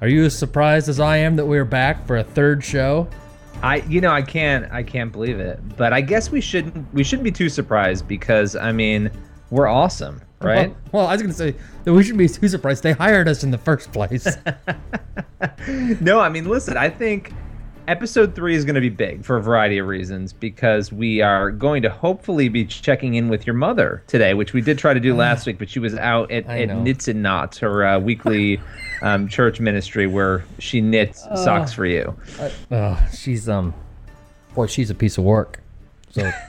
are you as surprised as I am that we're back for a third show? I you know I can't I can't believe it, but I guess we shouldn't we shouldn't be too surprised because I mean we're awesome, right? Well, well, I was going to say that we shouldn't be too surprised. They hired us in the first place. no, I mean listen, I think episode three is going to be big for a variety of reasons because we are going to hopefully be checking in with your mother today, which we did try to do last week, but she was out at, I at know. Knits and Knots, her uh, weekly um, church ministry where she knits socks for you. uh, she's um, boy, she's a piece of work. So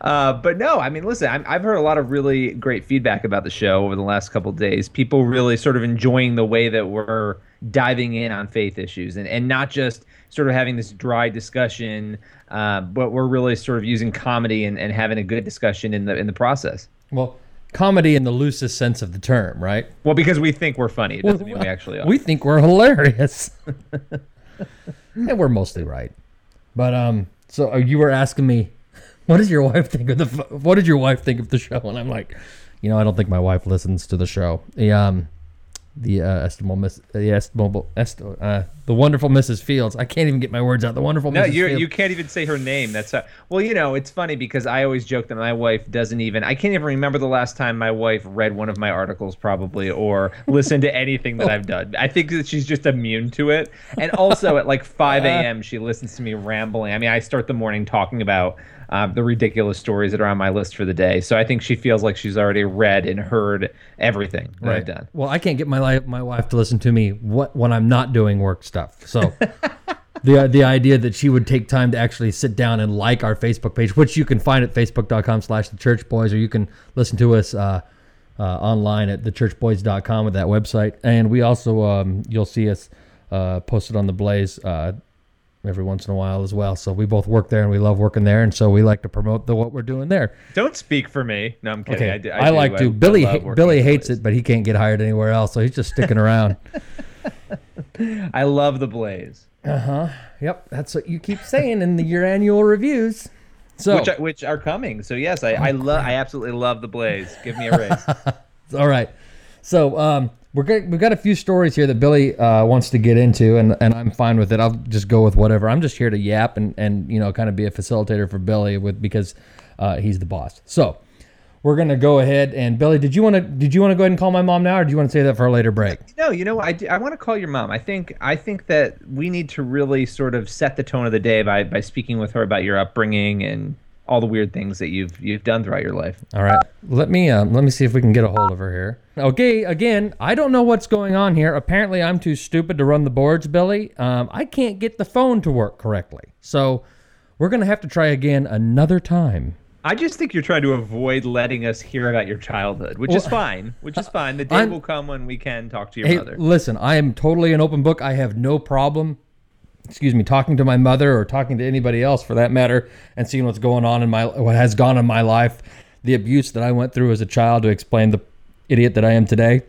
Uh, but no, I mean, listen, I'm, I've heard a lot of really great feedback about the show over the last couple of days. People really sort of enjoying the way that we're diving in on faith issues and, and not just sort of having this dry discussion, uh, but we're really sort of using comedy and, and having a good discussion in the in the process. well, comedy in the loosest sense of the term, right? Well, because we think we're funny, it doesn't mean we actually are. We think we're hilarious, and we're mostly right. But um, so uh, you were asking me, what does your wife think of the? What did your wife think of the show? And I'm like, you know, I don't think my wife listens to the show. The um, the uh, estimable Miss, the estimable, est- uh, the wonderful Mrs. Fields. I can't even get my words out. The wonderful No, Mrs. you Fields. you can't even say her name. That's how, well, you know, it's funny because I always joke that my wife doesn't even. I can't even remember the last time my wife read one of my articles, probably, or listened to anything that I've done. I think that she's just immune to it. And also at like 5 a.m., she listens to me rambling. I mean, I start the morning talking about um, the ridiculous stories that are on my list for the day. So I think she feels like she's already read and heard everything that I've done. Well, I can't get my li- my wife to listen to me what when I'm not doing work stuff. So the the idea that she would take time to actually sit down and like our Facebook page, which you can find at facebook.com slash the church boys, or you can listen to us uh, uh, online at thechurchboys.com with that website. And we also um, you'll see us uh, posted on the Blaze uh, every once in a while as well. So we both work there and we love working there, and so we like to promote the what we're doing there. Don't speak for me. No, I'm kidding. Okay, I, do- I, like I- to. I Billy ha- Billy hates it, but he can't get hired anywhere else, so he's just sticking around. I love the Blaze. Uh huh. Yep, that's what you keep saying in the, your annual reviews. So, which which are coming. So yes, I I love I absolutely love the Blaze. Give me a raise. all right. So, um, we're got, we've got a few stories here that Billy uh, wants to get into, and, and I'm fine with it. I'll just go with whatever. I'm just here to yap and, and you know kind of be a facilitator for Billy with because uh, he's the boss. So, we're gonna go ahead and Billy, did you want to did you want to go ahead and call my mom now, or do you want to say that for a later break? no, you know? I, do- I want to call your mom. I think I think that we need to really sort of set the tone of the day by by speaking with her about your upbringing and all the weird things that you've you've done throughout your life. All right. Let me um, let me see if we can get a hold of her here. Okay. Again, I don't know what's going on here. Apparently, I'm too stupid to run the boards, Billy. Um, I can't get the phone to work correctly. So we're gonna have to try again another time. I just think you're trying to avoid letting us hear about your childhood, which is fine. Which is fine. The day I'm- will come when we can talk to your Hey, mother. listen. I am totally an open book. I have no problem. Excuse me, talking to my mother or talking to anybody else for that matter, and seeing what's going on in my what has gone in my life, the abuse that I went through as a child to explain the idiot that I am today.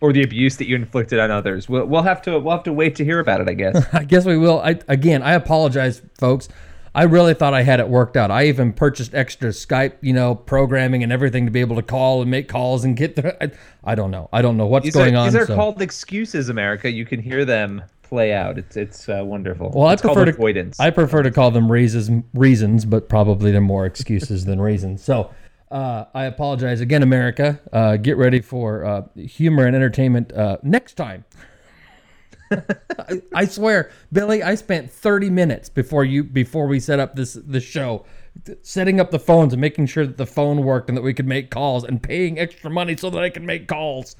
Or the abuse that you inflicted on others. We'll, we'll have to we'll have to wait to hear about it, I guess. I guess we will. I again, I apologize, folks. I really thought I had it worked out. I even purchased extra Skype, you know, programming and everything to be able to call and make calls and get the. I, I don't know. I don't know what's These going are, on. These are so- called excuses, America. You can hear them play out. It's it's uh, wonderful. Well, it's I prefer called to. avoidance. I prefer to call them reasons, reasons, but probably they're more excuses than reasons. So. Uh, I apologize again, America. Uh, get ready for uh, humor and entertainment uh, next time. I, I swear, Billy, I spent 30 minutes before you before we set up this this show, setting up the phones and making sure that the phone worked and that we could make calls and paying extra money so that I could make calls.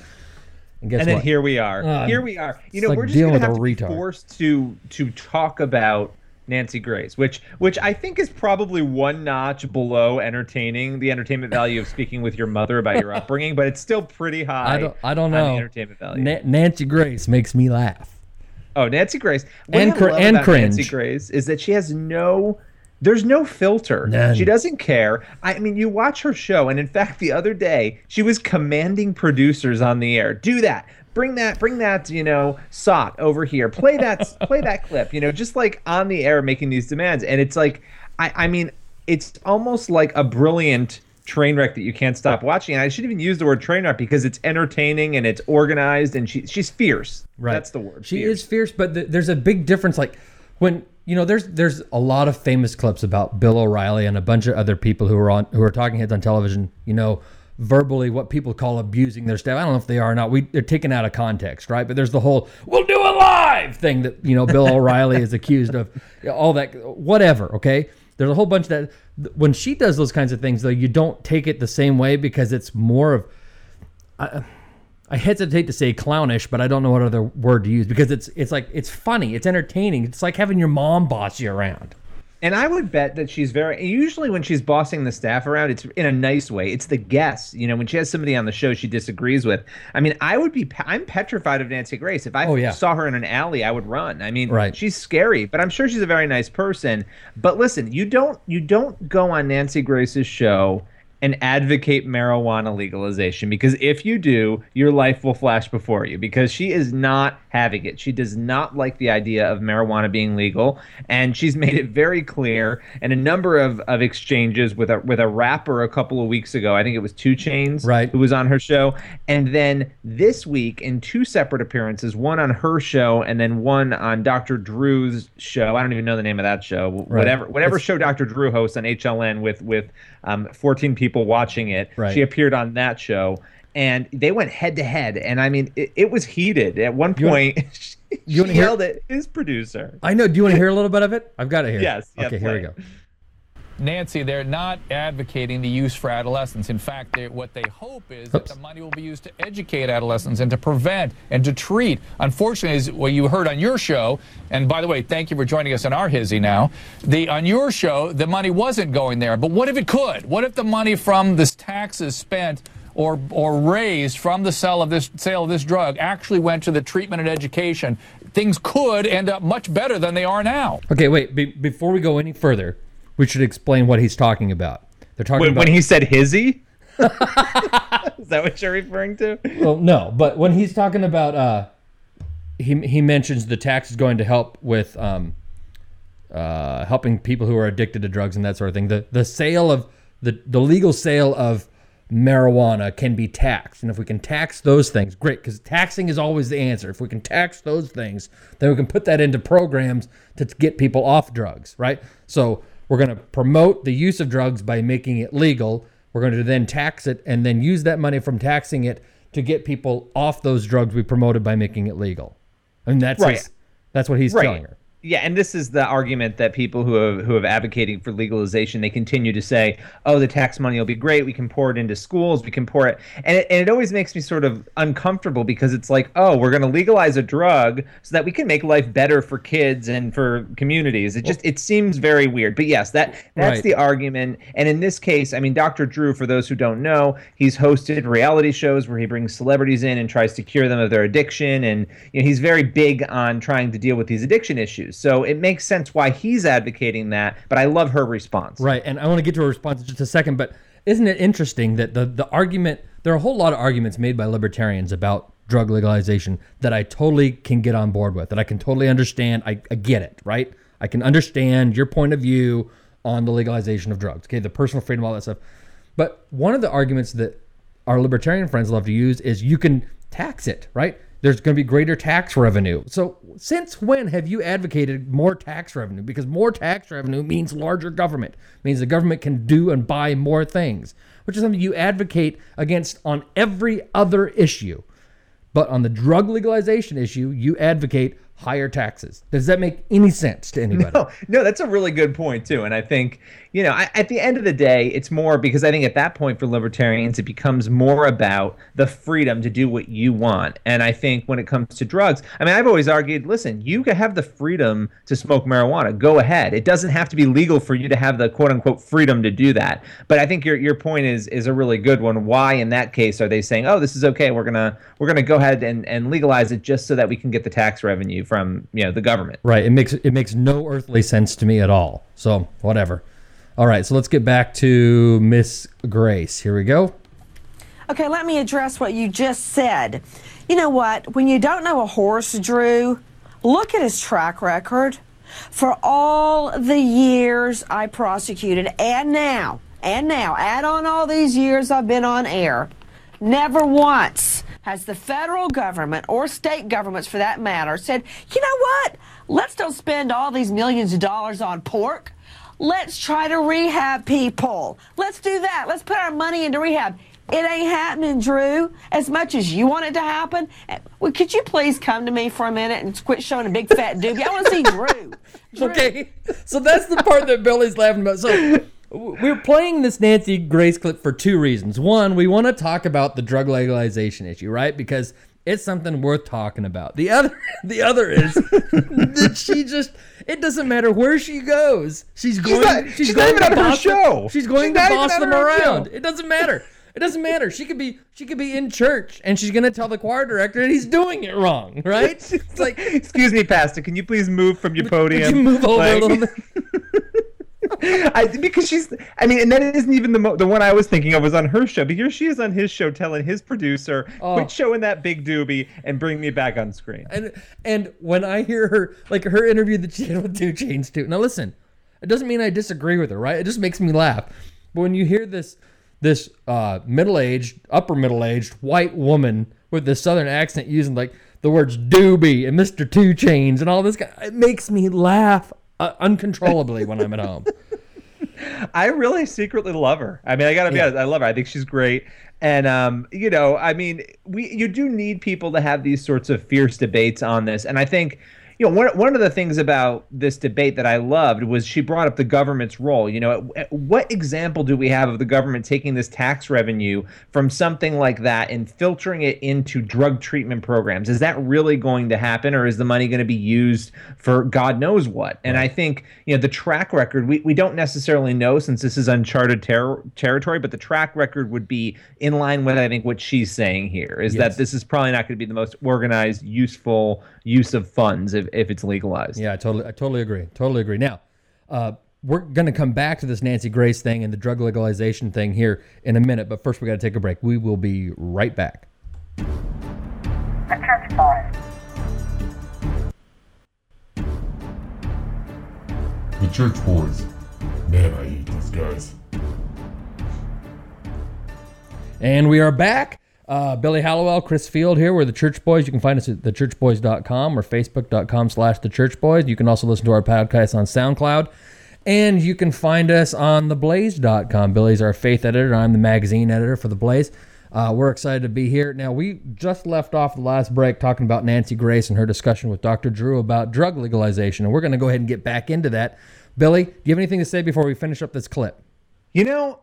And guess and then what? here we are. Uh, here we are. You know, like we're just gonna have a to be forced to to talk about Nancy Grace, which which I think is probably one notch below entertaining, the entertainment value of speaking with your mother about your upbringing, but it's still pretty high. I don't. I don't know. the entertainment value. Na- Nancy Grace makes me laugh. Oh, Nancy Grace. What And I cr- love and about Nancy. Grace is that she has no there's no filter. None. She doesn't care. I mean, you watch her show, and in fact, the other day she was commanding producers on the air, do that. Bring that, bring that, you know, sock over here. Play that, play that clip. You know, just like on the air making these demands, and it's like, I, I mean, it's almost like a brilliant train wreck that you can't stop watching. And I shouldn't even use the word train wreck because it's entertaining and it's organized, and she, she's fierce. Right. That's the word. She fierce. is fierce, but th- there's a big difference. Like when you know, there's there's a lot of famous clips about Bill O'Reilly and a bunch of other people who are on who are talking heads on television. You know, verbally what people call abusing their staff. I don't know if they are or not. We they're taken out of context, right? But there's the whole "we'll do it live" thing that you know Bill O'Reilly is accused of. All that, whatever. Okay. There's a whole bunch that when she does those kinds of things, though, you don't take it the same way because it's more of hesitate to say clownish, but I don't know what other word to use because it's it's like it's funny, it's entertaining. It's like having your mom boss you around. And I would bet that she's very usually when she's bossing the staff around, it's in a nice way. It's the guests, you know, when she has somebody on the show she disagrees with. I mean, I would be I'm petrified of Nancy Grace. If I Oh, yeah. saw her in an alley, I would run. I mean, Right. she's scary, but I'm sure she's a very nice person. But listen, you don't you don't go on Nancy Grace's show and advocate marijuana legalization because if you do, your life will flash before you because she is not having it. She does not like the idea of marijuana being legal, and she's made it very clear in a number of, of exchanges with a with a rapper a couple of weeks ago. I think it was 2 Chainz, Right. who was on her show, and then this week in two separate appearances, one on her show and then one on Dr. Drew's show. I don't even know the name of that show. Whatever whatever show Dr. Drew hosts on HLN with with um, 14 people watching it. Right. She appeared on that show. And they went head to head, and I mean, it, it was heated. At one You point, she, you she hear- yelled at his producer. I know. Do you want to hear a little bit of it? I've got it here. Yes, yeah, okay, here we go. Nancy, they're not advocating the use for adolescents. In fact, what they hope is that the money will be used to educate adolescents and to prevent and to treat. Unfortunately, as what you heard on your show, and by the way, thank you for joining us on our Hizzy now. The on your show, the money wasn't going there. But what if it could? What if the money from this taxes spent or or raised from the sale of this sale of this drug actually went to the treatment and education? Things could end up much better than they are now. Okay, wait. Be, before we go any further, we should explain what he's talking about. They're talking When, about. when he said hizzy, is that what you're referring to? well, no, but when he's talking about, uh, he he mentions the tax is going to help with um, uh, helping people who are addicted to drugs and that sort of thing. The the sale of the the legal sale of marijuana can be taxed, and if we can tax those things, great, because taxing is always the answer. If we can tax those things, then we can put that into programs to get people off drugs, right? So we're going to promote the use of drugs by making it legal. We're going to then tax it and then use that money from taxing it to get people off those drugs we promoted by making it legal. And that's Right. his- that's what he's Right. telling her. Yeah, and this is the argument that people who have who have advocating for legalization they continue to say, "Oh, the tax money will be great. We can pour it into schools. We can pour it," and it, and it always makes me sort of uncomfortable because it's like, "Oh, we're going to legalize a drug so that we can make life better for kids and for communities." It just it seems very weird. But yes, that that's Right. the argument. And in this case, I mean, Dr. Drew, for those who don't know, he's hosted reality shows where he brings celebrities in and tries to cure them of their addiction, and you know, he's very big on trying to deal with these addiction issues. So it makes sense why he's advocating that. But I love her response. Right, and I want to get to a response in just a second, but isn't it interesting that the the argument there are a whole lot of arguments made by libertarians about drug legalization that I totally can get on board with, that I can totally understand. I, I get it, right? I can understand your point of view on the legalization of drugs, okay, the personal freedom, all that stuff. But one of the arguments that our libertarian friends love to use is you can tax it, right? There's going to be greater tax revenue. So, since when have you advocated more tax revenue? Because more tax revenue means larger government, means the government can do and buy more things, which is something you advocate against on every other issue. But on the drug legalization issue, you advocate higher taxes. Does that make any sense to anybody? No, no, that's a really good point too. And I think, you know, I, at the end of the day, it's more because I think at that point for libertarians, it becomes more about the freedom to do what you want. And I think when it comes to drugs, I mean, I've always argued, listen, you have the freedom to smoke marijuana. Go ahead. It doesn't have to be legal for you to have the quote unquote freedom to do that. But I think your your point is is a really good one. Why in that case are they saying, oh, this is okay? We're gonna we're gonna go ahead and, and legalize it just so that we can get the tax revenue from you know the government. Right. It makes it makes no earthly sense to me at all. So whatever. All right. So let's get back to Miss Grace. Here we go. Okay, let me address what you just said. You know what? When you don't know a horse, Drew, look at his track record. For all the years I prosecuted, and now, and now, add on all these years I've been on air, never once has the federal government or state governments for that matter said, you know what? Let's don't spend all these millions of dollars on pork. Let's try to rehab people. Let's do that. Let's put our money into rehab. It ain't happening, Drew. As much as you want it to happen, Eh, well, could you please come to me for a minute and quit showing a big fat doobie? I want to see Drew. Drew. Okay. So that's the part that Billy's laughing about. So we're playing this Nancy Grace clip for two reasons. One, we want to talk about the drug legalization issue, right? Because it's something worth talking about. The other the other is that she just it doesn't matter where she goes. She's going not- she's not even to on her them- show. She's going She's to boss them around. It doesn't matter. It doesn't matter. She could be she could be in church and she's gonna tell the choir director that he's doing it wrong, right? It's like Excuse me, Pastor. Can you please move from your would podium? you move over a little bit? I, because she's, I mean, and that isn't even the mo- the one I was thinking of was on her show. But here she is on his show telling his producer, Oh. quit showing that big doobie and bring me back on screen. And and when I hear her like her interview that she did with 2 Chainz too. Now listen, it doesn't mean I disagree with her, right? It just makes me laugh. But when you hear this this uh, middle aged, upper middle aged white woman with this southern accent using like the words doobie and Mr. 2 Chainz and all this guy, it makes me laugh uh, uncontrollably when I'm at home. I really secretly love her. I mean, I gotta be Yeah. honest, I love her. I think she's great. And um, you know, I mean, we you do need people to have these sorts of fierce debates on this. And I think, you know, one one of the things about this debate that I loved was she brought up the government's role. You know, at- at what example do we have of the government taking this tax revenue from something like that and filtering it into drug treatment programs? Is that really going to happen, or is the money going to be used for God knows what? And I think you know the track record we, we don't necessarily know since this is uncharted ter- territory, but the track record would be in line with I think what she's saying here is Yes. that this is probably not going to be the most organized, useful use of funds if, if it's legalized. Yeah, I totally, I totally agree. Totally agree. Now, uh, we're going to come back to this Nancy Grace thing and the drug legalization thing here in a minute, but first we got to take a break. We will be right back. The Church Boys. The Church Boys. Man, I hate these guys. And we are back. Uh, Billy Hallowell, Chris Field here. We're the Church Boys. You can find us at thechurchboys.com or facebook.com slash the Church Boys. You can also listen to our podcast on SoundCloud. And you can find us on theblaze.com. Billy's our faith editor. I'm the magazine editor for The Blaze. Uh, we're excited to be here. Now, we just left off the last break talking about Nancy Grace and her discussion with Dr. Drew about drug legalization. And we're going to go ahead and get back into that. Billy, do you have anything to say before we finish up this clip? You know,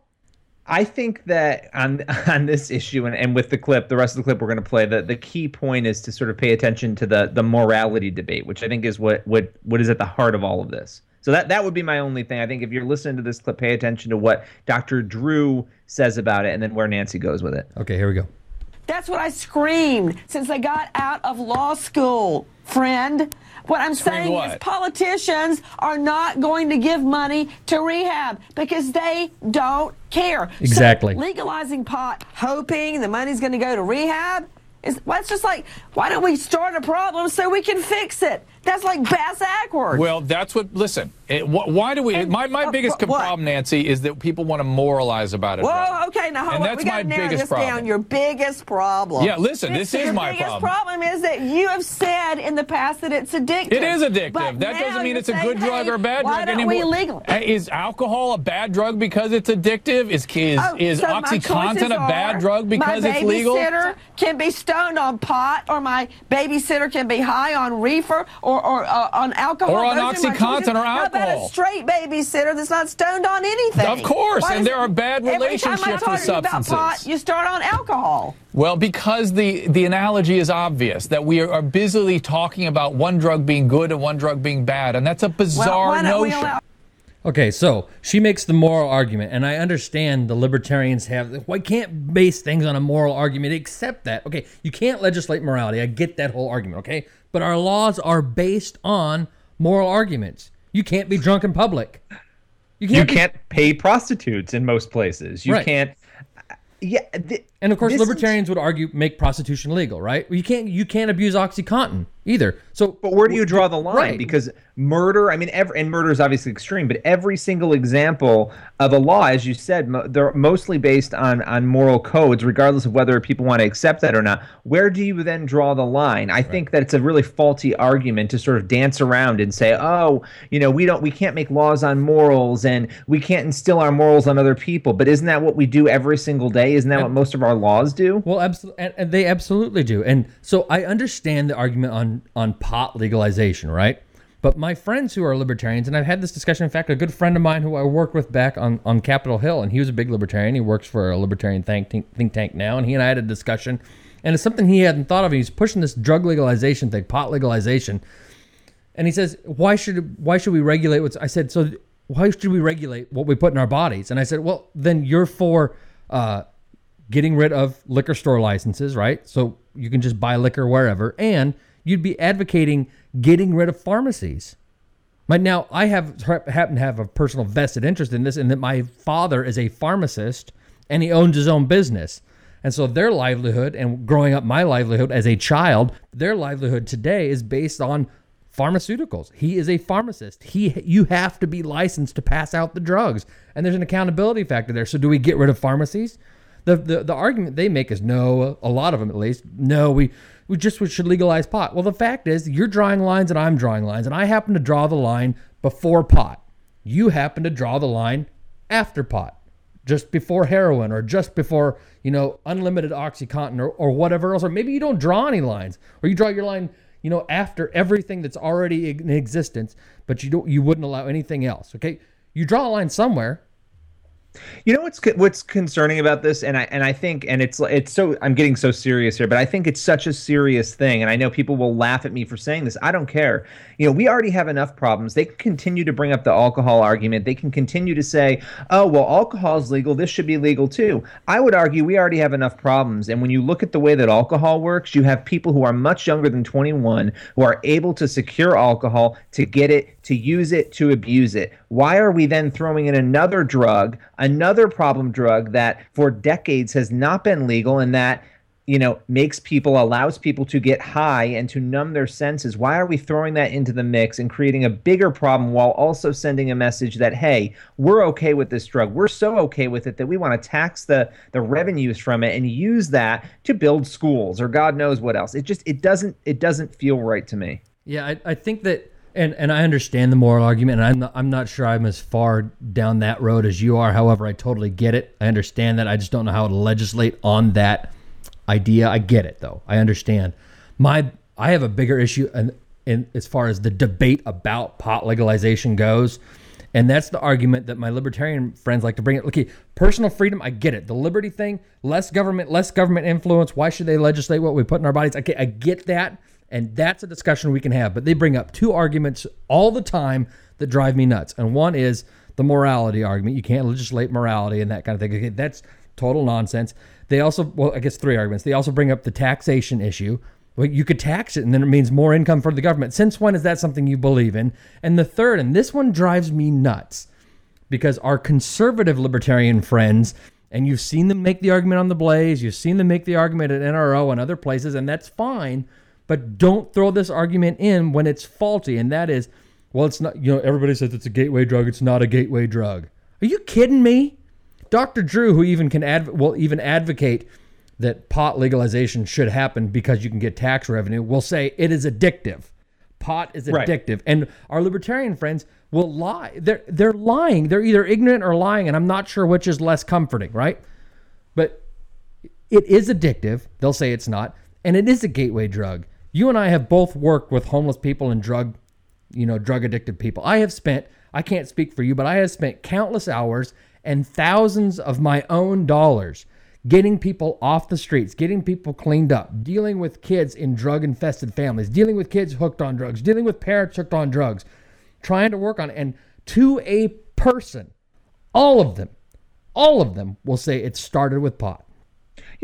I think that on on this issue and, and with the clip, the rest of the clip we're going to play, the, the key point is to sort of pay attention to the the morality debate, which I think is what what what is at the heart of all of this. So that that would be my only thing. I think if you're listening to this clip, pay attention to what Dr. Drew says about it, and then where Nancy goes with it. Okay, here we go. That's what I screamed since I got out of law school, friend. What I'm saying is politicians are not going to give money to rehab because they don't care. So Exactly. legalizing pot, hoping the money's going to go to rehab, is well, it's just like, why don't we start a problem so we can fix it? That's like bass backwards. Well, that's what. Listen, it, wh- why do we? And- my my uh, biggest what? problem, Nancy, is that people want to moralize about it. Whoa, okay, now hold And on. that's we got my biggest this problem. down. Your biggest problem. Yeah, listen, this Your is my biggest problem. problem is that you have said in the past that it's addictive. It is addictive. But that doesn't mean it's a saying, good drug or a bad why drug don't we anymore. legal? Uh, Is alcohol a bad drug because it's addictive? Is is, Oh, is so OxyContin a bad drug because it's legal? My babysitter can be stoned on pot, or my babysitter can be high on reefer or, or uh, on alcohol. Or on Those are my OxyContin choices. or How about alcohol? a straight babysitter that's not stoned on anything? Of course, Why and does there are bad every time I relationships talk with to you about substances. pot, you start on alcohol. Well, because the, the analogy is obvious that we are busily talking about one drug being good and one drug being bad, and that's a bizarre why notion. Okay, so she makes the moral argument, and I understand the libertarians have. Why can't base things on a moral argument? Accept that. Okay, you can't legislate morality. I get that whole argument. Okay, but our laws are based on moral arguments. You can't be drunk in public. You can't. You be- can't pay prostitutes in most places. You Right. can't. Yeah. th- and of course, this is- libertarians would argue make prostitution legal, right? You can't. You can't abuse OxyContin either. So, But where do you draw the line? Right. Because murder, I mean, every, and murder is obviously extreme, but every single example of a law, as you said, mo- they're mostly based on on moral codes, regardless of whether people want to accept that or not. Where do you then draw the line? I think that it's a really faulty argument to sort of dance around and say, oh, you know, we don't, we can't make laws on morals, and we can't instill our morals on other people. But isn't that what we do every single day? Isn't that what most of our laws do? Well, absolutely, and, and they absolutely do. And so I understand the argument on on pot legalization, right? But my friends who are libertarians, and I've had this discussion. In fact, a good friend of mine who I worked with back on, on Capitol Hill, and he was a big libertarian. He works for a libertarian think, think, tank now, and he and I had a discussion. And it's something he hadn't thought of. He's pushing this drug legalization thing, pot legalization. And he says, "Why should why should we regulate what's?" I said, "So why should we regulate what we put in our bodies?" And I said, "Well, then you're for uh, getting rid of liquor store licenses, right? So you can just buy liquor wherever, and you'd be advocating getting rid of pharmacies." But now I have happen to have a personal vested interest in this, and that my father is a pharmacist and he owns his own business. And so their livelihood and growing up my livelihood as a child, their livelihood today is based on pharmaceuticals. He is a pharmacist. He you have to be licensed to pass out the drugs. And there's an accountability factor there. So do we get rid of pharmacies? The the, the argument they make is no, a lot of them at least. No, we we just should legalize pot. Well, the fact is you're drawing lines and I'm drawing lines and I happen to draw the line before pot. You happen to draw the line after pot just before heroin or just before you know unlimited oxycontin or, or whatever else or maybe you don't draw any lines or you draw your line you know after everything that's already in existence but you don't you wouldn't allow anything else okay you draw a line somewhere You know what's what's concerning about this, and I and I think, and it's it's so I'm getting so serious here, but I think it's such a serious thing, and I know people will laugh at me for saying this. I don't care. You know, we already have enough problems. They can continue to bring up the alcohol argument. They can continue to say, "Oh, well, alcohol is legal. This should be legal too." I would argue we already have enough problems, and when you look at the way that alcohol works, you have people who are much younger than 21 who are able to secure alcohol, to get it, to use it, to abuse it. Why are we then throwing in another drug, another problem drug that for decades has not been legal and that you know makes people allows people to get high and to numb their senses. Why are we throwing that into the mix and creating a bigger problem while also sending a message that hey we're okay with this drug. We're so okay with it that we want to tax the the revenues from it and use that to build schools or god knows what else. It just it doesn't it doesn't feel right to me. Yeah, I, I think that, and and I understand the moral argument, and I'm not, I'm not sure I'm as far down that road as you are. However, I totally get it. I understand that. I just don't know how to legislate on that idea. I get it though. I understand. My I have a bigger issue in, in as far as the debate about pot legalization goes. And that's the argument that my libertarian friends like to bring it. Okay, personal freedom, I get it. The liberty thing, less government, less government influence. Why should they legislate what we put in our bodies? Okay, I get that. And that's a discussion we can have. But they bring up two arguments all the time that drive me nuts. And one is the morality argument. You can't legislate morality and that kind of thing. Okay, that's total nonsense. They also, well, I guess three arguments. They also bring up the taxation issue. Well, you could tax it and then it means more income for the government. Since when is that something you believe in? And the third, and this one drives me nuts because our conservative libertarian friends, and you've seen them make the argument on the Blaze, you've seen them make the argument at NRO and other places, and that's fine. But don't throw this argument in when it's faulty, and that is, well, it's not. You know, everybody says it's a gateway drug. It's not a gateway drug. Are you kidding me? Dr. Drew, who even can adv- will even advocate that pot legalization should happen because you can get tax revenue, will say it is addictive. Pot is Right. addictive, and our libertarian friends will lie. They're they're lying. They're either ignorant or lying, and I'm not sure which is less comforting, right? But it is addictive. They'll say it's not, and it is a gateway drug. You and I have both worked with homeless people and drug, you know, drug addicted people. I have spent. I can't speak for you, but I have spent countless hours and thousands of my own dollars getting people off the streets, getting people cleaned up, dealing with kids in drug infested families, dealing with kids hooked on drugs, dealing with parents hooked on drugs, trying to work on it. And to a person, all of them, all of them will say it started with pot.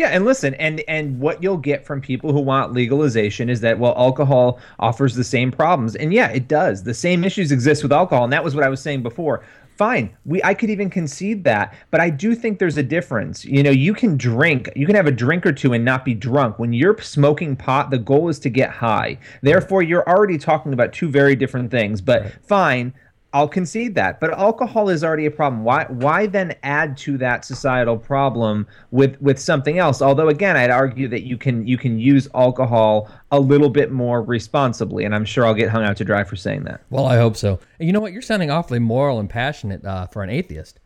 Yeah, and listen, and and what you'll get from people who want legalization is that well, alcohol offers the same problems, and yeah, it does. The same issues exist with alcohol, and that was what I was saying before. Fine, we I could even concede that, but I do think there's a difference. You know, you can drink, you can have a drink or two and not be drunk. When you're smoking pot, the goal is to get high. Therefore, you're already talking about two very different things. But fine, I'll concede that, but alcohol is already a problem. Why why then add to that societal problem with with something else? Although again, I'd argue that you can you can use alcohol a little bit more responsibly, and I'm sure I'll get hung out to dry for saying that. Well, I hope so. And you know what? You're sounding awfully moral and passionate uh, for an atheist.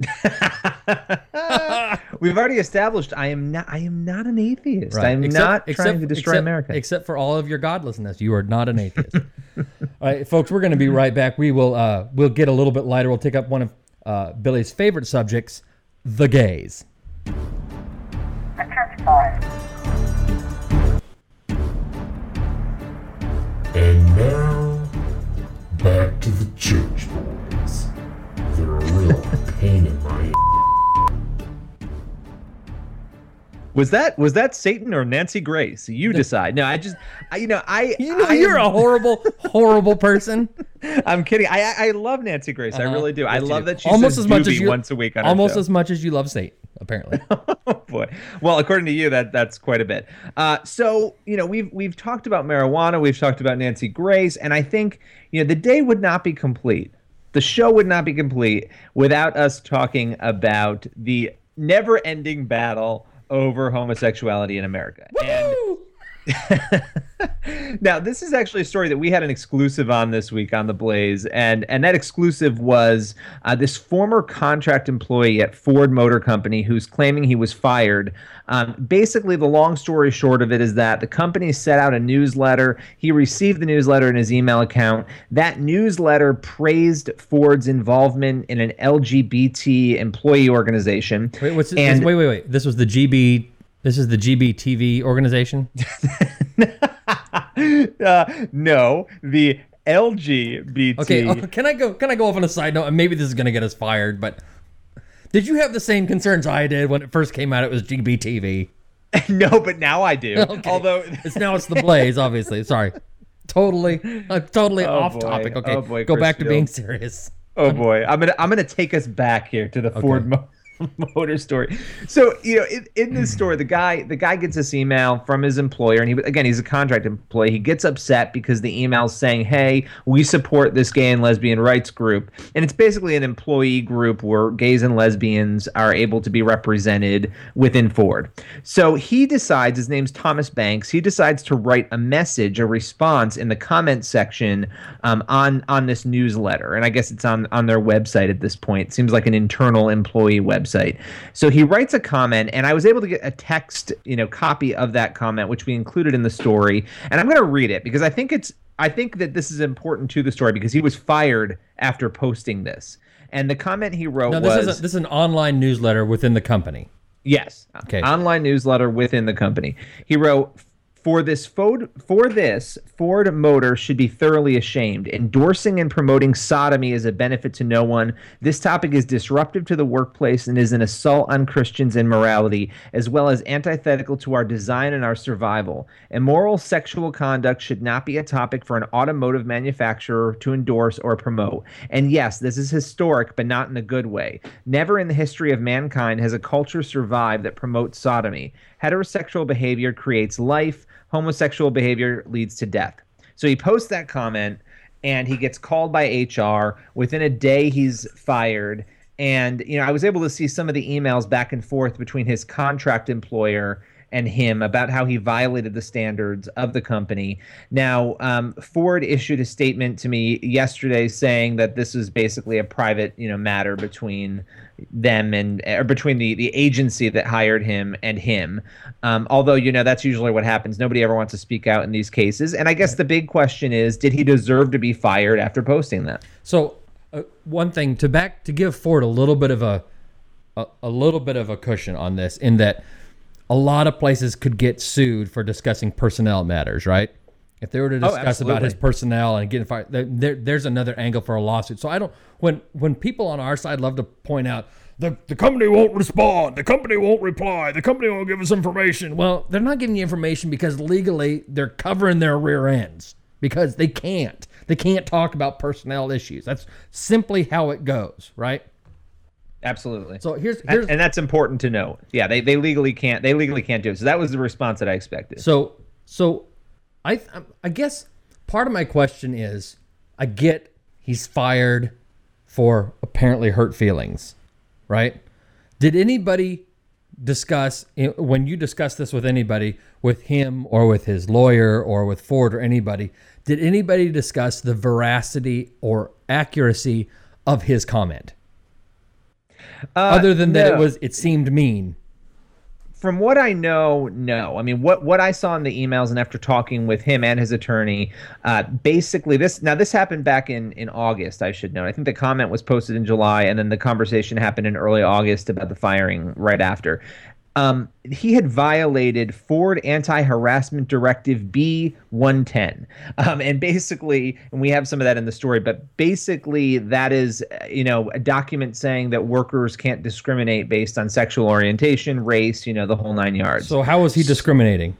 We've already established I am not I am not an atheist. Right. I am Except- not trying except- to destroy except- America. Except for all of your godlessness, you are not an atheist. all right, folks, we're going to be right back. We will uh, we'll get a little bit lighter. We'll take up one of uh, Billy's favorite subjects, the gays. The church boys. And now, back to the church pain in my was that was that Satan or Nancy Grace? You decide. No, I just I, you know I You know, I you're am- a horrible, horrible person. I'm kidding. I I I love Nancy Grace. I Uh-huh. really do. I Yes, you love do. that she almost says as much as you once a week on almost as much as you love Satan, apparently. Oh boy. Well, according to you, that that's quite a bit. Uh, so you know, we've we've talked about marijuana, we've talked about Nancy Grace, and I think you know the day would not be complete. The show would not be complete without us talking about the never-ending battle over homosexuality in America. And now this is actually a story that we had an exclusive on this week on the blaze and and that exclusive was uh, this former contract employee at ford motor company who's claiming he was fired um, basically the long story short of it is that the company set out a newsletter he received the newsletter in his email account that newsletter praised ford's involvement in an lgbt employee organization Wait, what's this, And- wait, wait, wait. This was the GB. This is the GBTV organization. uh, no the lgbt Okay, uh, can I go? Can I go off on a side note? And maybe this is going to get us fired, but did you have the same concerns I did when it first came out? It was GBTV. no, but now I do. Okay. Although It's now it's the Blaze, obviously. Sorry, totally, uh, totally Oh, off boy. topic. Okay, Oh, boy, go Chris back to being serious. Oh boy, I'm gonna I'm gonna take us back here to the Ford Mo- Motor story. So you know, in, in this story, the guy the guy gets this email from his employer, and he again he's a contract employee. He gets upset because the email's saying, "Hey, we support this gay and lesbian rights group," and it's basically an employee group where gays and lesbians are able to be represented within Ford. So he decides his name's Thomas Banks. He decides to write a message, a response in the comment section um, on on this newsletter, and I guess it's on on their website at this point. It seems like an internal employee website. So he writes a comment, and I was able to get a text, you know, copy of that comment, which we included in the story, and I'm going to read it because I think it's I think that this is important to the story because he was fired after posting this. And the comment he wrote No, this was is a, this is an online newsletter within the company. Yes. Okay. Online newsletter within the company. He wrote for this Ford for this Ford Motor should be thoroughly ashamed. Endorsing and promoting sodomy is a benefit to no one. This topic is disruptive to the workplace and is an assault on Christians and morality, as well as antithetical to our design and our survival. Immoral sexual conduct should not be a topic for an automotive manufacturer to endorse or promote. And yes, this is historic, but not in a good way. Never in the history of mankind has a culture survived that promotes sodomy. Heterosexual behavior creates life. Homosexual behavior leads to death. So he posts that comment and he gets called by HR. Within a day, he's fired. And, you know, I was able to see some of the emails back and forth between his contract employer and him about how he violated the standards of the company. Now, um, Ford issued a statement to me yesterday saying that this is basically a private, you know, matter between them and or between the the agency that hired him and him. Um, although you know that's usually what happens. Nobody ever wants to speak out in these cases. And I guess the big question is, did he deserve to be fired after posting that? So uh, one thing to back to give Ford a little bit of a, a a little bit of a cushion on this, in that a lot of places could get sued for discussing personnel matters, right? If they were to oh, discuss about his personnel and getting fired, there, there's another angle for a lawsuit. So I don't when when people on our side love to point out the the company won't respond, the company won't reply, the company won't give us information. Well, they're not giving you information because legally they're covering their rear ends because they can't. They can't talk about personnel issues. That's simply how it goes, right? Absolutely. So here's And- here's and that's important to note. Yeah, they, they legally can't they legally can't do it. So that was the response that I expected. So, so I I guess part of my question is I get he's fired for apparently hurt feelings, right? Did anybody discuss eh, when you discuss this with anybody, with him or with his lawyer or with Ford or anybody? Did anybody discuss the veracity or accuracy of his comment? Other than that, it was it seemed mean. from what I know, no. I mean, what what I saw in the emails and after talking with him and his attorney, uh, basically this now this happened back in in August. I should note. I think the comment was posted in July, and then the conversation happened in early August about the firing right after. Um, he had violated Ford Anti-Harassment Directive B110, um, and basically, and we have some of that in the story. But basically, that is, you know, a document saying that workers can't discriminate based on sexual orientation, race, you know, the whole nine yards. So how was he discriminating?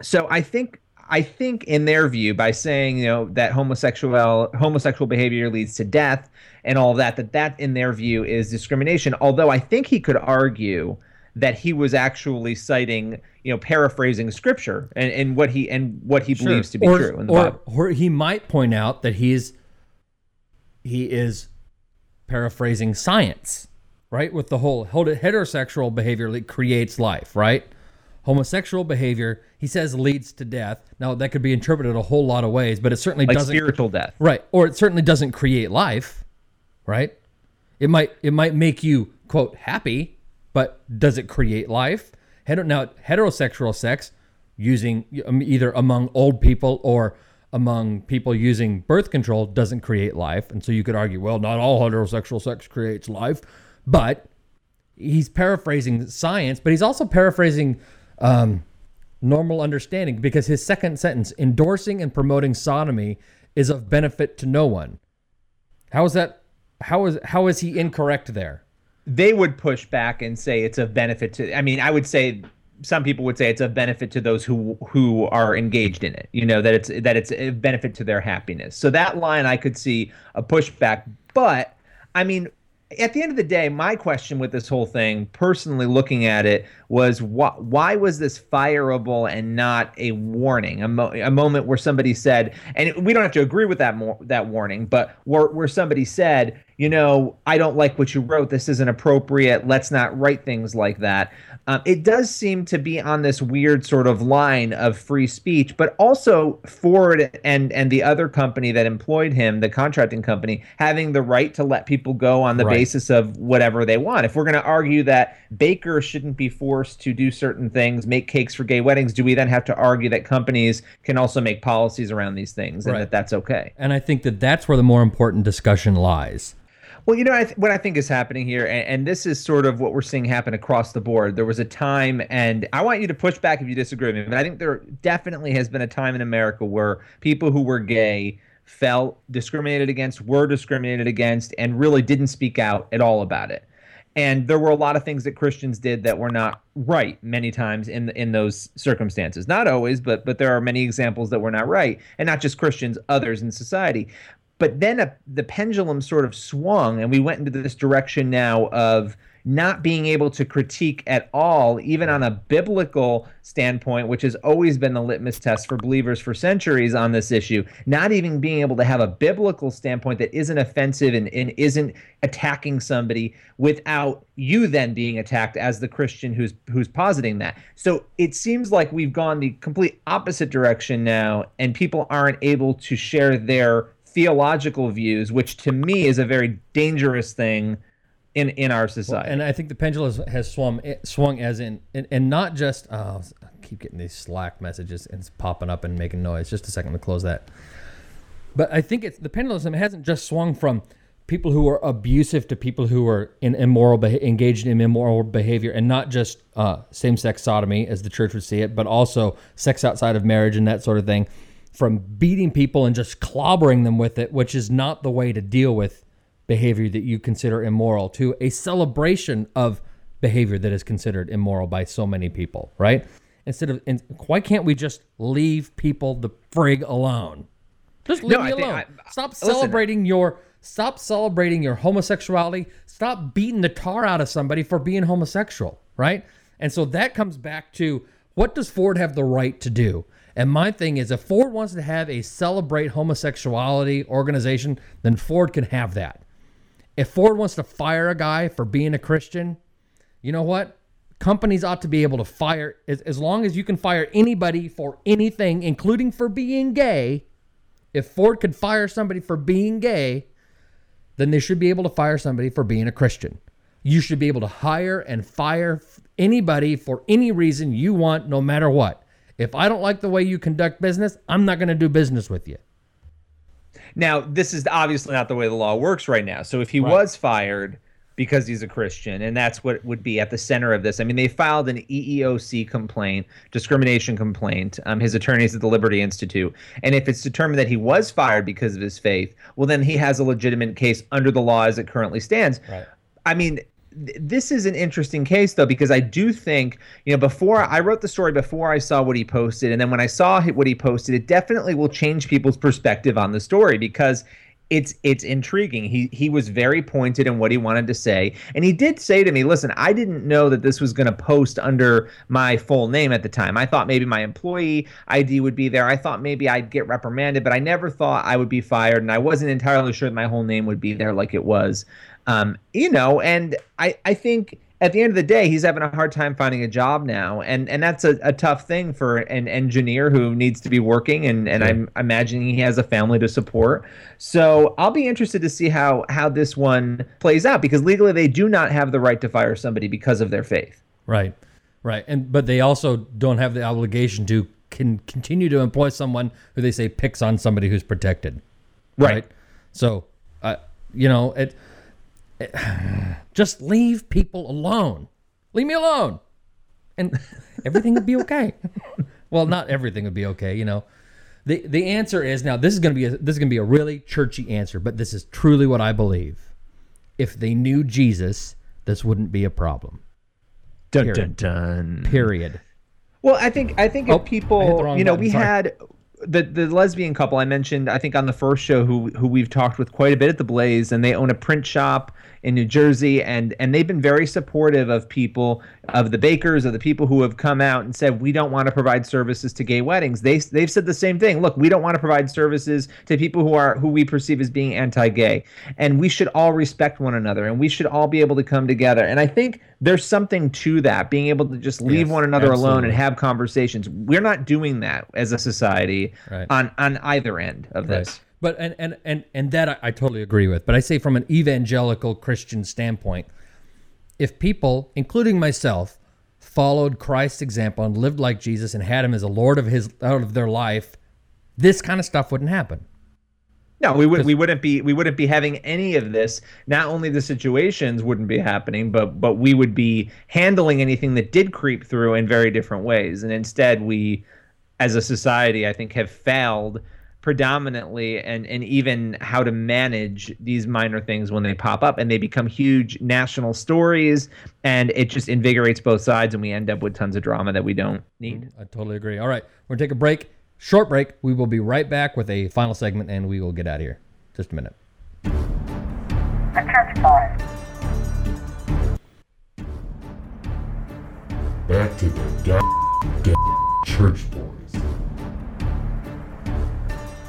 So I think I think in their view, by saying you know that homosexual homosexual behavior leads to death and all that, that that in their view is discrimination. Although I think he could argue that he was actually citing you know paraphrasing scripture and, and what he and what he believes to be or, true in the or, Bible. or he might point out that he's he is paraphrasing science, right? With the whole hold it heterosexual behavior that creates life, right? Homosexual behavior, he says, leads to death. Now that could be interpreted a whole lot of ways, but it certainly Like doesn't spiritual death. right, or it certainly doesn't create life, right? It might it might make you quote happy, but does it create life? Heter- now heterosexual sex using um, either among old people or among people using birth control doesn't create life, and so you could argue, well, not all heterosexual sex creates life, but he's paraphrasing science, but he's also paraphrasing um, normal understanding because his second sentence, endorsing and promoting sodomy, is of benefit to no one. How is that? How is how is he incorrect there? They would push back and say it's a benefit to i mean i would say some people would say it's a benefit to those who who are engaged in it you know that it's that it's a benefit to their happiness. So that line i could see a pushback. But i mean at the end of the day my question with this whole thing personally looking at it was why, why was this fireable and not a warning? A, mo- a moment where somebody said and we don't have to agree with that more that warning but where, where somebody said you know, I don't like what you wrote. This isn't appropriate. Let's not write things like that. Um, it does seem to be on this weird sort of line of free speech, but also Ford and and the other company that employed him, the contracting company, having the right to let people go on the Right. basis of whatever they want. If we're going to argue that bakers shouldn't be forced to do certain things, make cakes for gay weddings, do we then have to argue that companies can also make policies around these things and Right. that that's okay? And I think that that's where the more important discussion lies. Well, you know I th- what I think is happening here, and, and this is sort of what we're seeing happen across the board. There was a time, and I want you to push back if you disagree with me, but I think there definitely has been a time in America where people who were gay felt discriminated against, were discriminated against, and really didn't speak out at all about it. And there were a lot of things that Christians did that were not right many times in in those circumstances. Not always, but but there are many examples that were not right, and not just Christians, others in society. But then a, the pendulum sort of swung, and we went into this direction now of not being able to critique at all, even on a biblical standpoint, which has always been the litmus test for believers for centuries on this issue, not even being able to have a biblical standpoint that isn't offensive and, and isn't attacking somebody without you then being attacked as the Christian who's who's positing that. So it seems like we've gone the complete opposite direction now, and people aren't able to share their theological views, which to me is a very dangerous thing in in our society. And I think the pendulum has, has swung swung as in and, and not just oh, I keep getting these Slack messages and it's popping up and making noise. Just a second to close that. But I think it's the pendulum hasn't just swung from people who are abusive to people who are in immoral engaged in immoral behavior and not just uh, same-sex sodomy as the church would see it but also sex outside of marriage and that sort of thing from beating people and just clobbering them with it which is not the way to deal with behavior that you consider immoral to a celebration of behavior that is considered immoral by so many people right instead of and why can't we just leave people the frig alone just leave No, me alone. I- stop listen. celebrating your stop celebrating your homosexuality. Stop beating the tar out of somebody for being homosexual, right? And so that comes back to what does Ford have the right to do? And my thing is if Ford wants to have a celebrate homosexuality organization, then Ford can have that. If Ford wants to fire a guy for being a Christian, you know what? Companies ought to be able to fire as, as long as you can fire anybody for anything, including for being gay. If Ford could fire somebody for being gay, then they should be able to fire somebody for being a Christian. You should be able to hire and fire anybody for any reason you want, no matter what. If I don't like the way you conduct business, I'm not going to do business with you. Now, this is obviously not the way the law works right now. So if he was fired because he's a Christian, and that's what would be at the center of this. I mean, they filed an EEOC complaint, discrimination complaint. Um, his attorneys at the Liberty Institute, and if it's determined that he was fired because of his faith, well, then he has a legitimate case under the law as it currently stands. Right. I mean, this is an interesting case though because I do think you know before I wrote the story before I saw what he posted, and then when I saw what he posted, it definitely will change people's perspective on the story because it's it's intriguing. He he was very pointed in what he wanted to say, and he did say to me, "Listen, I didn't know that this was going to post under my full name at the time. I thought maybe my employee ID would be there. I thought maybe I'd get reprimanded, but I never thought I would be fired, and I wasn't entirely sure that my whole name would be there like it was." Um, you know, and I I think at the end of the day, he's having a hard time finding a job now, and and that's a, a tough thing for an engineer who needs to be working, and and I'm imagining he has a family to support. So I'll be interested to see how how this one plays out because legally they do not have the right to fire somebody because of their faith. Right. Right. And but they also don't have the obligation to can continue to employ someone who they say picks on somebody who's protected. Right. So, uh, you know, it just leave people alone. Leave me alone. And everything would be okay. well, not everything would be okay, you know. The the answer is now this is going to be a, this is going to be a really churchy answer, but this is truly what I believe. If they knew Jesus, this wouldn't be a problem. Dun Period. dun. Period. Well, I think I think Oh, if I people, you know, button, we sorry. had the the lesbian couple I mentioned. I think on the first show who who we've talked with quite a bit at the Blaze, and they own a print shop in New Jersey, and and they've been very supportive of people, of the bakers, of the people who have come out and said we don't want to provide services to gay weddings. They they've said the same thing. Look, we don't want to provide services to people who are who we perceive as being anti-gay, and we should all respect one another, and we should all be able to come together. And I think there's something to that, being able to just leave Yes, one another alone and have conversations. We're not doing that as a society Right. on on either end of this. But and and and and that I, I totally agree with. But I say from an evangelical Christian standpoint, if people, including myself, followed Christ's example and lived like Jesus and had him as a Lord of his out of their life, this kind of stuff wouldn't happen. No, we would we wouldn't be we wouldn't be having any of this. Not only the situations wouldn't be happening, but but we would be handling anything that did creep through in very different ways. And instead, we, as a society, I think, have failed predominantly and and even how to manage these minor things when they pop up and they become huge national stories and it just invigorates both sides and we end up with tons of drama that we don't need. I totally agree. All right, we're gonna take a break, short break. We will be right back with a final segment, and we will get out of here. Just a minute. The Church Boys. back to the god church boys.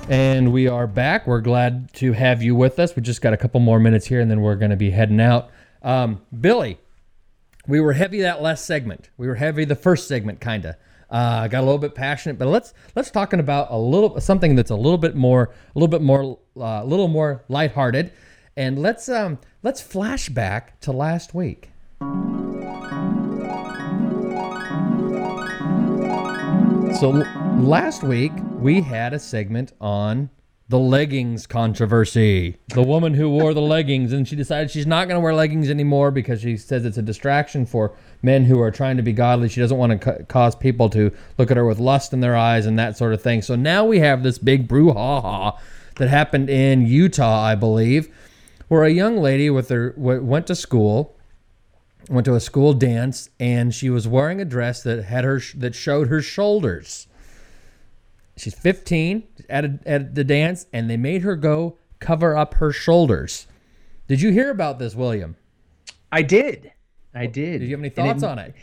And we are back. We're glad to have you with us. We just got a couple more minutes here, and then we're going to be heading out. Um, Billy, we were heavy that last segment. We were heavy the first segment, kind of. Uh, got a little bit passionate, but let's let's talking about a little something that's a little bit more, a little bit more, uh, a little more lighthearted, and let's um let's flash back to last week. So last week we had a segment on the leggings controversy. The woman who wore the leggings and she decided she's not going to wear leggings anymore because she says it's a distraction for men who are trying to be godly. She doesn't want to ca- cause people to look at her with lust in their eyes and that sort of thing. So now we have this big brouhaha that happened in Utah, I believe, where a young lady with her went to school went to a school dance and she was wearing a dress that had her that showed her shoulders. She's 15 at, a, at the dance and they made her go cover up her shoulders. Did you hear about this, William? I did. I did. Did you have any thoughts on it?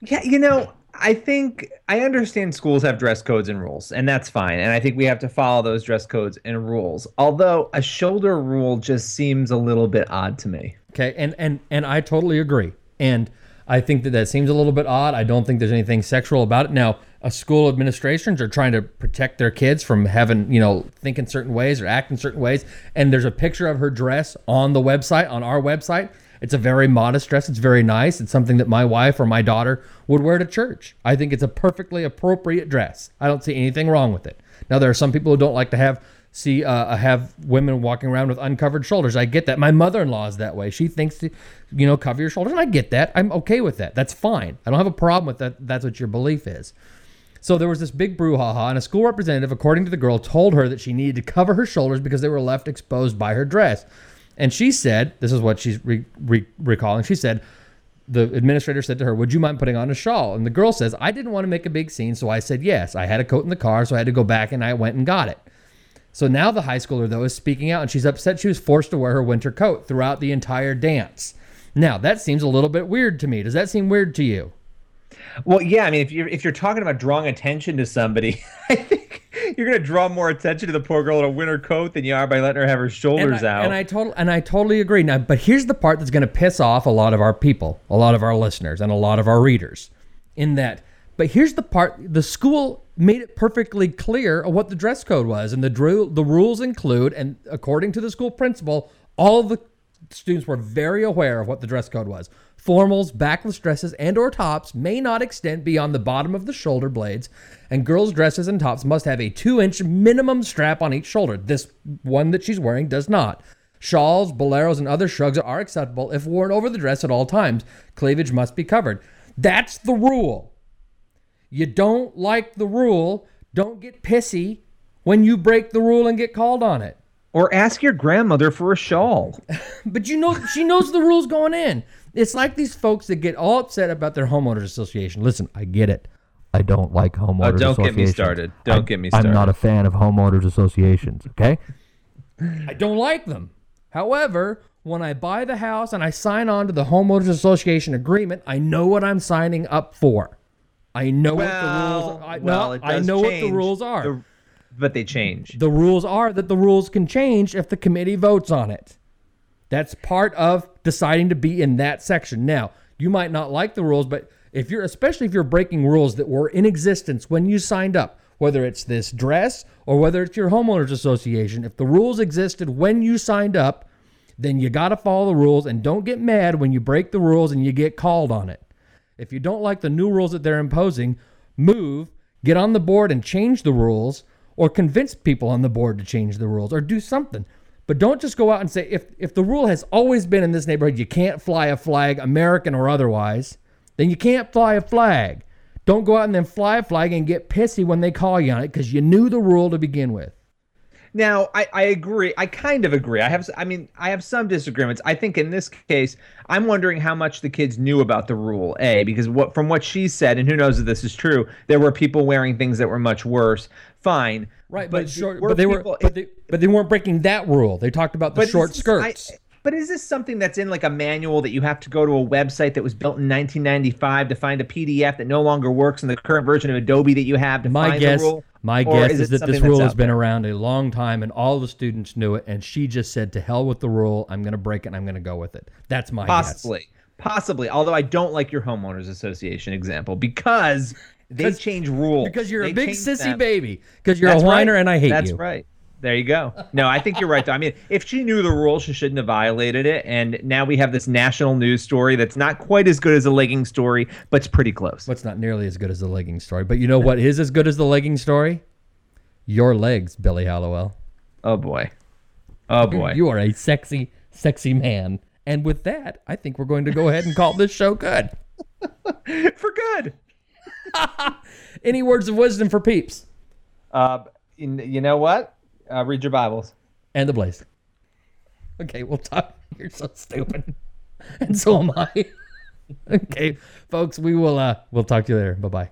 Yeah, you know, I think I understand schools have dress codes and rules, and that's fine. And I think we have to follow those dress codes and rules. Although a shoulder rule just seems a little bit odd to me. Okay, and and and I totally agree. And I think that that seems a little bit odd. I don't think there's anything sexual about it. Now, a school administrations are trying to protect their kids from having, you know, thinking certain ways or acting certain ways. And there's a picture of her dress on the website, on our website. It's a very modest dress. It's very nice. It's something that my wife or my daughter would wear to church. I think it's a perfectly appropriate dress. I don't see anything wrong with it. Now, there are some people who don't like to have see uh, I have women walking around with uncovered shoulders. I get that. My mother-in-law is that way. She thinks to, you know, cover your shoulders, and I get that. I'm okay with that. That's fine. I don't have a problem with that. That's what your belief is. So there was this big brouhaha, and a school representative, according to the girl, told her that she needed to cover her shoulders because they were left exposed by her dress. And she said, "This is what she's re- re- recalling." She said, the administrator said to her, Would you mind putting on a shawl? And the girl says, I didn't want to make a big scene, so I said yes. I had a coat in the car, so I had to go back and I went and got it. So now the high schooler, though, is speaking out and she's upset she was forced to wear her winter coat throughout the entire dance. Now, that seems a little bit weird to me. Does that seem weird to you? Well, yeah, I mean, if you're if you're talking about drawing attention to somebody, I think you're gonna draw more attention to the poor girl in a winter coat than you are by letting her have her And shoulders I, out. and I total and I totally agree. Now, but here's the part that's going to piss off a lot of our people, a lot of our listeners, and a lot of our readers. In that, but here's the part: the school made it perfectly clear what the dress code was, and the dru- the rules include, and according to the school principal, all the students were very aware of what the dress code was. Formals, backless dresses, and or tops may not extend beyond the bottom of the shoulder blades, and girls' dresses and tops must have a two-inch minimum strap on each shoulder. This one that she's wearing does not. Shawls, boleros, and other shrugs are acceptable if worn over the dress at all times. Cleavage must be covered. That's the rule. You don't like the rule, don't get pissy when you break the rule and get called on it. or ask your grandmother for a shawl. But you know, she knows the rules going in. It's like these folks that get all upset about their homeowners association. Listen, I get it. I don't like homeowners Oh, don't get me started. Don't I'm- get me started. I'm not a fan of homeowners associations, okay? I don't like them. However, when I buy the house and I sign on to the homeowners association agreement, I know what I'm signing up for. I know what the rules I, well, no, I know what the rules are. The- but they change. The rules are that the rules can change if the committee votes on it. That's part of deciding to be in that section. Now, you might not like the rules, but if you're, especially if you're breaking rules that were in existence when you signed up, whether it's this dress or whether it's your homeowners association, if the rules existed when you signed up, then you got to follow the rules and don't get mad when you break the rules and you get called on it. If you don't like the new rules that they're imposing, move, get on the board and change the rules, or convince people on the board to change the rules, or do something. But don't just go out and say, if, if the rule has always been in this neighborhood, you can't fly a flag, American or otherwise, then you can't fly a flag. Don't go out and then fly a flag and get pissy when they call you on it because you knew the rule to begin with. Now, I, I agree. I kind of agree. I have, I mean, I have some disagreements. I think in this case, I'm wondering how much the kids knew about the rule. A, because what from what she said, and who knows if this is true, there were people wearing things that were much worse. Fine, Right, but, but short, but they were, but they, but they weren't breaking that rule. They talked about the short this is- I- skirts. But is this something that's in like a manual that you have to go to a website that was built in 1995 to find a PDF that no longer works in the current version of Adobe that you have to My find guess, the rule? My Or guess is is, that this rule has been there? around a long time, and all the students knew it. And she just said, "To hell with the rule. I'm going to break it. and I'm going to go with it." That's my guess. Possibly. Possibly. Although I don't like your homeowners association example because they change rules. Because you're They a big sissy them. baby. Because you're That's a whiner right. and I hate That's you. That's right. There you go. No, I think you're right. Though. I mean, if she knew the rule, she shouldn't have violated it. And now we have this national news story that's not quite as good as a legging story, but it's pretty close. What's not nearly as good as the legging story. But you know what is as good as the legging story? Your legs, Billy Hallowell. Oh boy. Oh boy. You are a sexy, sexy man. And with that, I think we're going to go ahead and call this show good. For good. Any words of wisdom for peeps Uh, you know what? Uh, read your Bibles. and the blaze? Okay, we'll talk. You're so stupid, and so am I. okay, folks, we will. uh We'll talk to you later. Bye bye